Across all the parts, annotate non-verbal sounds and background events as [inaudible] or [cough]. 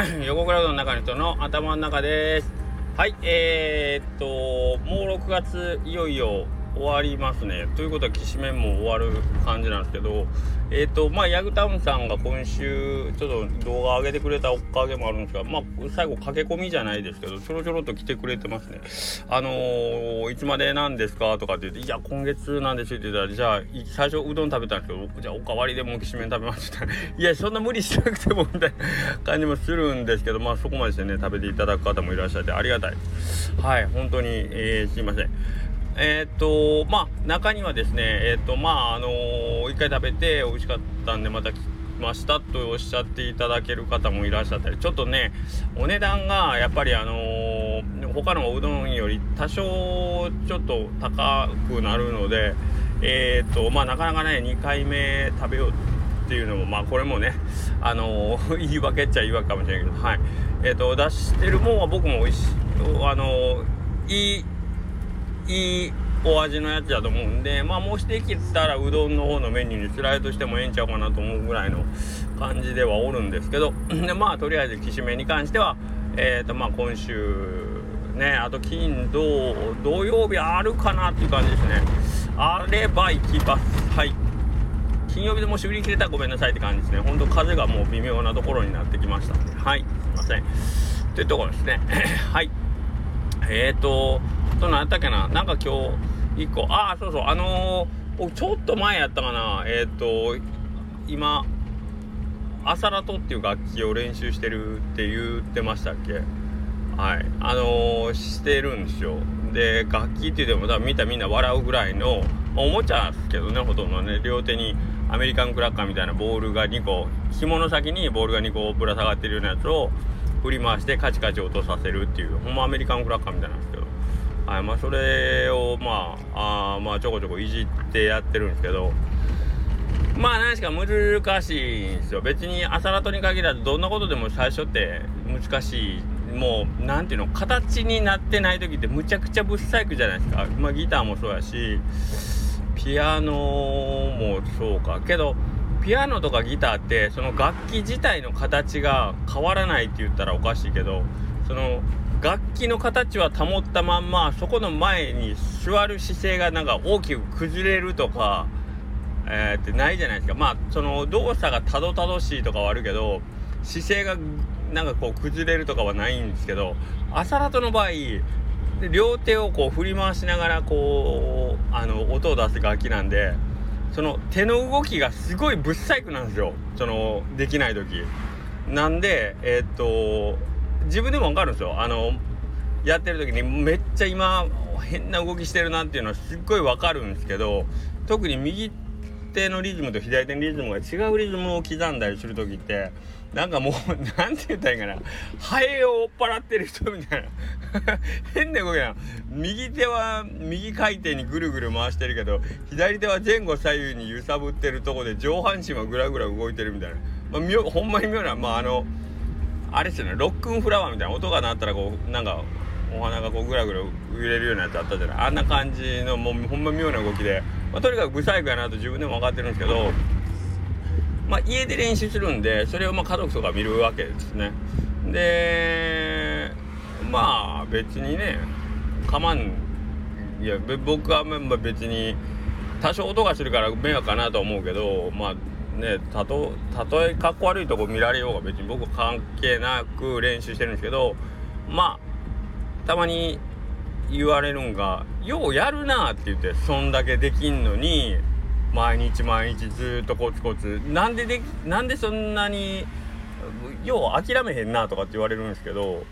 [clears throat] 横クラウドの中の人の頭の中です。はい、えー、っと、もう6月いよいよ終わりますね。ということは、きしめんも終わる感じなんですけど、えっ、ー、と、まあ、ヤグタウンさんが今週、ちょっと動画上げてくれたおかげもあるんですが、まあ、最後駆け込みじゃないですけど、ちょろちょろと来てくれてますね。あのー、いつまでなんですかとかって言って、いや、今月なんですって言ったら、じゃあ、最初うどん食べたんですけど、じゃあ、おかわりでもきしめん食べましたいや、そんな無理しなくても、みたいな感じもするんですけど、まあ、そこまでしてね、食べていただく方もいらっしゃって、ありがたい。はい、本当に、えー、すいません。えっ、とまあ中にはですねえっ、とまああのー、一回食べて美味しかったんでまた来ましたとおっしゃっていただける方もいらっしゃったりちょっとねお値段がやっぱりあのー、他のうどんより多少ちょっと高くなるのでえっ、とまあなかなかね2回目食べようっていうのもまあこれもねあの、[laughs] 言い訳っちゃ言い訳かもしれないけどはい。えっ、と出してるもんは僕も美味しいあのいいいいお味のやつだと思うんでまあもしできたらうどんの方のメニューにスライドしてもええんちゃうかなと思うぐらいの感じではおるんですけど [laughs] でまあとりあえずきしめに関してはえっ、ー、とまあ今週ねあと金土土曜日あるかなっていう感じですね。あれば行きます。はい。金曜日でもし売り切れたらごめんなさいって感じですね。ほんと風がもう微妙なところになってきましたんで。はい。すいません。というところですね。[laughs] はい。えっ、ー、とと何やったっけな？なんか今日1個。ああそうそう。あのー、ちょっと前やったかな？えっ、ー、と今アサラトっていう楽器を練習してるって言ってましたっけ？はい。あのー、してるんですよ。で楽器って言っても多分見たみんな笑うぐらいの、おもちゃですけどねほとんどね。両手にアメリカンクラッカーみたいなボールが2個紐の先にボールが2個ぶら下がってるようなやつを振り回してカチカチ音させるっていうほんまアメリカンクラッカーみたいなんですけど。はいまあ、それをまああまあちょこちょこいじってやってるんですけどまあ何しか難しいんですよ。別に朝ラトに限らずどんなことでも最初って難しい。もう何ていうの形になってない時ってむちゃくちゃぶっ細工じゃないですか。まあギターもそうやしピアノもそうか。けどピアノとかギターってその楽器自体の形が変わらないって言ったらおかしいけどその楽器の形は保ったまんまそこの前に座る姿勢がなんか大きく崩れるとか、えー、ってないじゃないですかまあその動作がたどたどしいとかはあるけど姿勢がなんかこう崩れるとかはないんですけど朝ラトの場合両手をこう振り回しながらこうあの音を出す楽器なんでその手の動きがすごいぶっ細工なんですよそのできない時。なんでえー、っと自分でも分かるんですよ。あのやってる時にめっちゃ今変な動きしてるなっていうのはすっごい分かるんですけど特に右手のリズムと左手のリズムが違うリズムを刻んだりする時ってなんかもう [laughs] 何て言ったらいいかな。ハエを追っ払ってる人みたいな。[laughs] 変な動きな。右手は右回転にぐるぐる回してるけど左手は前後左右に揺さぶってるとこで上半身はぐらぐら動いてるみたいな、まあ、ほんまに妙なまああのあれですよねロックンフラワーみたいな音が鳴ったらこうなんかお花がこうぐらぐら揺れるようなやつあったじゃない？あんな感じのもうほんま妙な動きで、まあ、とにかくブサイクやなと自分でも分かってるんですけどまあ家で練習するんでそれをまあ家族とか見るわけですね。でまあ別にねかまん。いや僕は別に多少音がするから迷惑かなと思うけどまあねたとえかっこ悪いとこ見られようが別に僕関係なく練習してるんですけどまあたまに言われるんが「ようやるな」って言ってそんだけできんのに毎日毎日ずっとコツコツなんででなんでそんなによう諦めへんなとかって言われるんですけど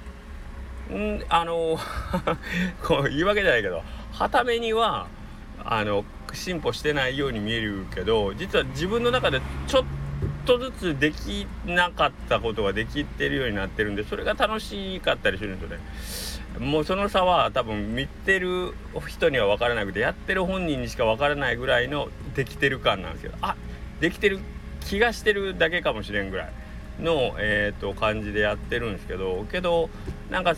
んあの [laughs] こう言い訳じゃないけどはためにはあの進歩してないように見えるけど実は自分の中でちょっとずつできなかったことができてるようになってるんでそれが楽しかったりするんですよね。もうその差は多分見てる人には分からなくてやってる本人にしか分からないぐらいのできてる感なんですけどあできてる気がしてるだけかもしれんぐらいの、えーと、感じでやってるんですけどけどなんか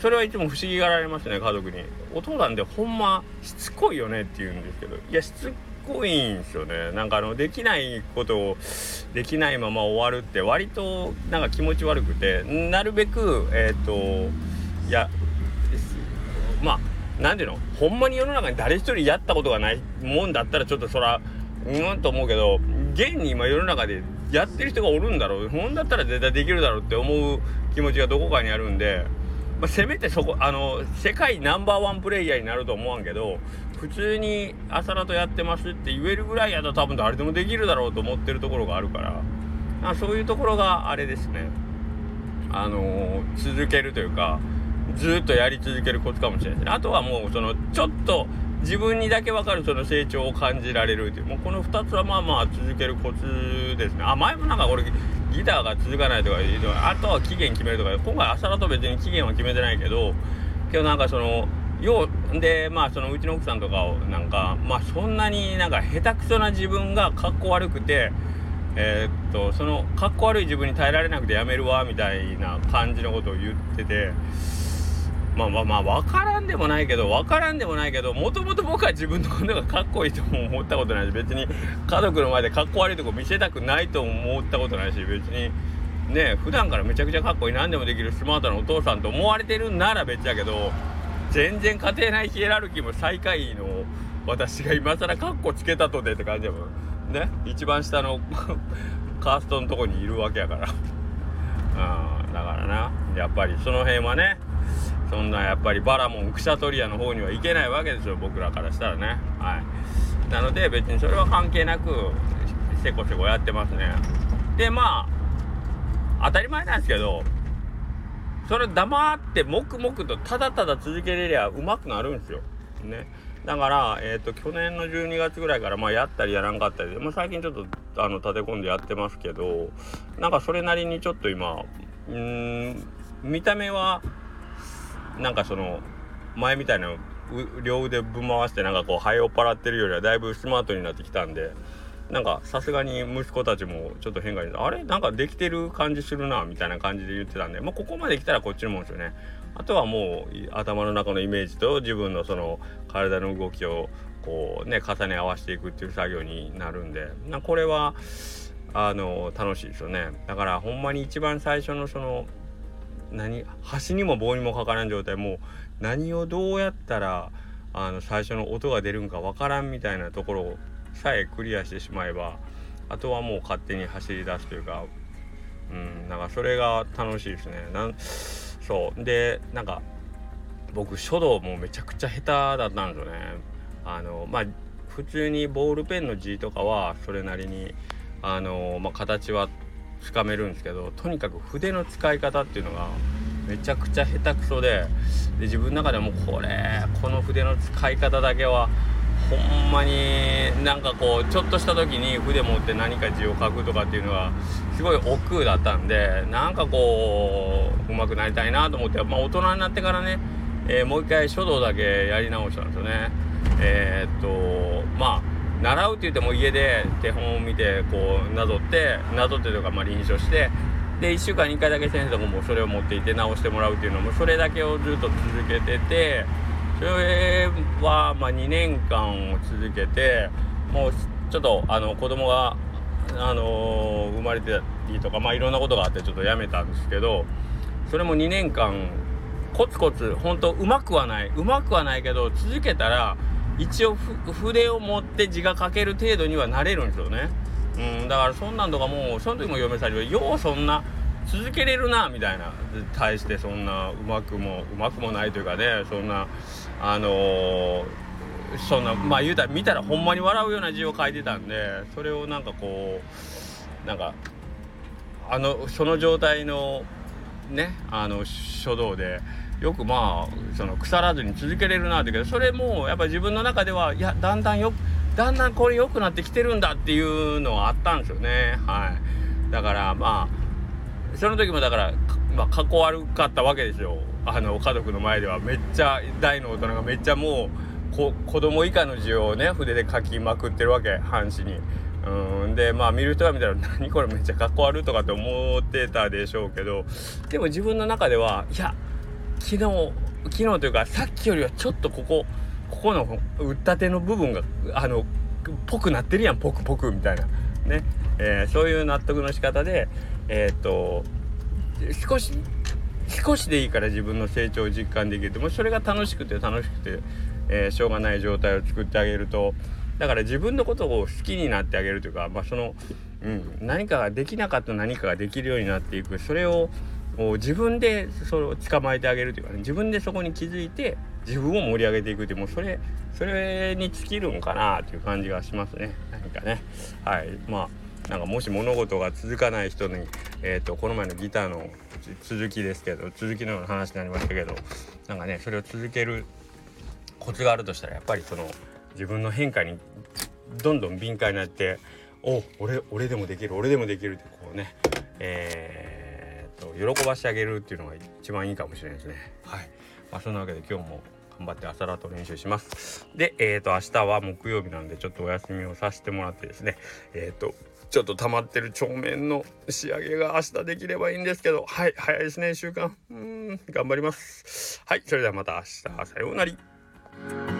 それはいつも不思議がられますね家族に「お父さんでほんましつこいよね」って言うんですけど。いやしつこいんですよね。なんかあのできないことをできないまま終わるって割となんか気持ち悪くてなるべくえっ、ー、といやまあ何ていうの？ほんまに世の中に誰一人やったことがないもんだったらちょっとそらうんと思うけど現に今世の中でやってる人がおるんだろう。ほんだったら絶対できるだろうって思う気持ちがどこかにあるんで、まあ、せめてそこあの世界ナンバーワンプレイヤーになると思わんけど普通に朝ラとやってますって言えるぐらいやったら多分誰でもできるだろうと思ってるところがあるから。あそういうところがあれですね。あの、続けるというかずっとやり続けるコツかもしれないですね。あとはもうそのちょっと自分にだけ分かるその成長を感じられるという。もうこの2つはまあまあ続けるコツですね。あ前もなんか俺ギターが続かないとかあとは期限決めるとか今回朝だと別に期限は決めてないけど今日なんかそのようでまあそのうちの奥さんとかをなんかまあそんなになんか下手くそな自分がかっこ悪くてえー、っとそのかっこ悪い自分に耐えられなくてやめるわみたいな感じのことを言っててまあまあまあ分からんでもないけど分からんでもないけどもともと僕は自分のことがかっこいいとも思ったことないし別に家族の前でかっこ悪いとこ見せたくないと思ったことないし別にね普段からめちゃくちゃかっこいい何でもできるスマートなお父さんと思われてるんなら別やけど全然家庭内ヒエラルキーも最下位の私が今更カッコつけたとでって感じやもん。ね一番下の [laughs] カーストのとこにいるわけやから。うんだからなやっぱりその辺はねそんなやっぱりバラモンクシャトリアの方には行けないわけですよ僕らからしたらねはいなので別にそれは関係なくせこせこやってますねでまあ当たり前なんですけどそれ黙って黙々とただただ続けれりゃうまくなるんですよ。ね。だから、えっ、ー、と、去年の12月ぐらいから、まあ、やったりやらんかったりで、まあ、最近ちょっと、あの、立て込んでやってますけど、なんかそれなりにちょっと今、うん、見た目は、なんかその、前みたいな、両腕ぶん回してなんかこう、ハエをっ払ってるよりはだいぶスマートになってきたんで、なんかさすがに息子たちもちょっと変化にあれ？なんかできてる感じするなみたいな感じで言ってたんで、まあ、ここまで来たらこっちのもんですよね。あとはもう頭の中のイメージと自分のその体の動きをこうね重ね合わせていくっていう作業になるんでなこれはあの楽しいですよね。だからほんまに一番最初のその何端にも棒にもかからん状態もう何をどうやったらあの最初の音が出るんかわからんみたいなところさえクリアしてしまえばあとはもう勝手に走り出すというかうんなんかそれが楽しいですね。なんそう。でなんか僕書道もめちゃくちゃ下手だったんですよね。あのまあ普通にボールペンの字とかはそれなりにあの、まあ、形はつかめるんですけどとにかく筆の使い方っていうのがめちゃくちゃ下手くそでで自分の中でもこれこの筆の使い方だけはほんまになんかこうちょっとした時に筆持って何か字を書くとかっていうのがすごい億劫だったんでなんかこう上手くなりたいなと思って、まあ、大人になってからね、えー、もう一回書道だけやり直したんですよね。えー、っと習うって言っても家で手本を見てこうなぞってなぞってとかまあ臨書してで1週間に1回だけ先生とかもそれを持っていて直してもらうっていうのもそれだけをずっと続けてて。それはま2年間を続けてもうちょっとあの子供があの、生まれてたりとかまあいろんなことがあってちょっとやめたんですけどそれも2年間コツコツ本当うまくはないうまくはないけど続けたら一応筆を持って字が書ける程度にはなれるんですよね。うん、だからそんなんとかもうその時も嫁さんにようそんな続けれるなみたいな対してそんなうまくもうまくもないというかねそんなあのー、そんなまあ言うたら見たらほんまに笑うような字を書いてたんでそれをなんかこうなんかあのその状態のねあの書道でよくまあその腐らずに続けれるなってけどそれもやっぱ自分の中ではいやだんだんよだんだんこれ良くなってきてるんだっていうのはあったんですよね。はい。だからまあその時もだからまあかっこ悪かったわけですよ。あの家族の前では。めっちゃ大の大人がめっちゃもうこ子供以下の字をね筆で書きまくってるわけ。半紙に。うん。でまあ見る人が見たら「何これめっちゃかっこ悪い」とかって思ってたでしょうけどでも自分の中ではいや昨日昨日というかさっきよりはちょっとここここの打ったての部分があのぽくなってるやん。ポクポクみたいな。ね。えー、そういう納得の仕方でえっと少し少しでいいから自分の成長を実感できるでもそれが楽しくて楽しくて、えー、しょうがない状態を作ってあげると。だから自分のことを好きになってあげるというか、まあ、その、うん、何かができなかった何かができるようになっていく。それを自分でそれを捕まえてあげるというかね自分でそこに気づいて自分を盛り上げていくってもうそれそれに尽きるんかなという感じがしますね。何かね。はい。まあなんかもし物事が続かない人に、えーと、この前のギターの続きですけど続きのような話になりましたけどなんかねそれを続けるコツがあるとしたらやっぱりその自分の変化にどんどん敏感になってお俺俺でもできる俺でもできるってこうねえー、喜ばしてあげるっていうのが一番いいかもしれないですね。はい。まあそんなわけで今日も頑張って朝ラと練習します。でえっ、ー、と明日は木曜日なんでちょっとお休みをさせてもらってですね。えっ、ー、とちょっと溜まってる帳面の仕上げが明日できればいいんですけど。はい早いですね1週間うん頑張ります。はいそれではまた明日。さようなら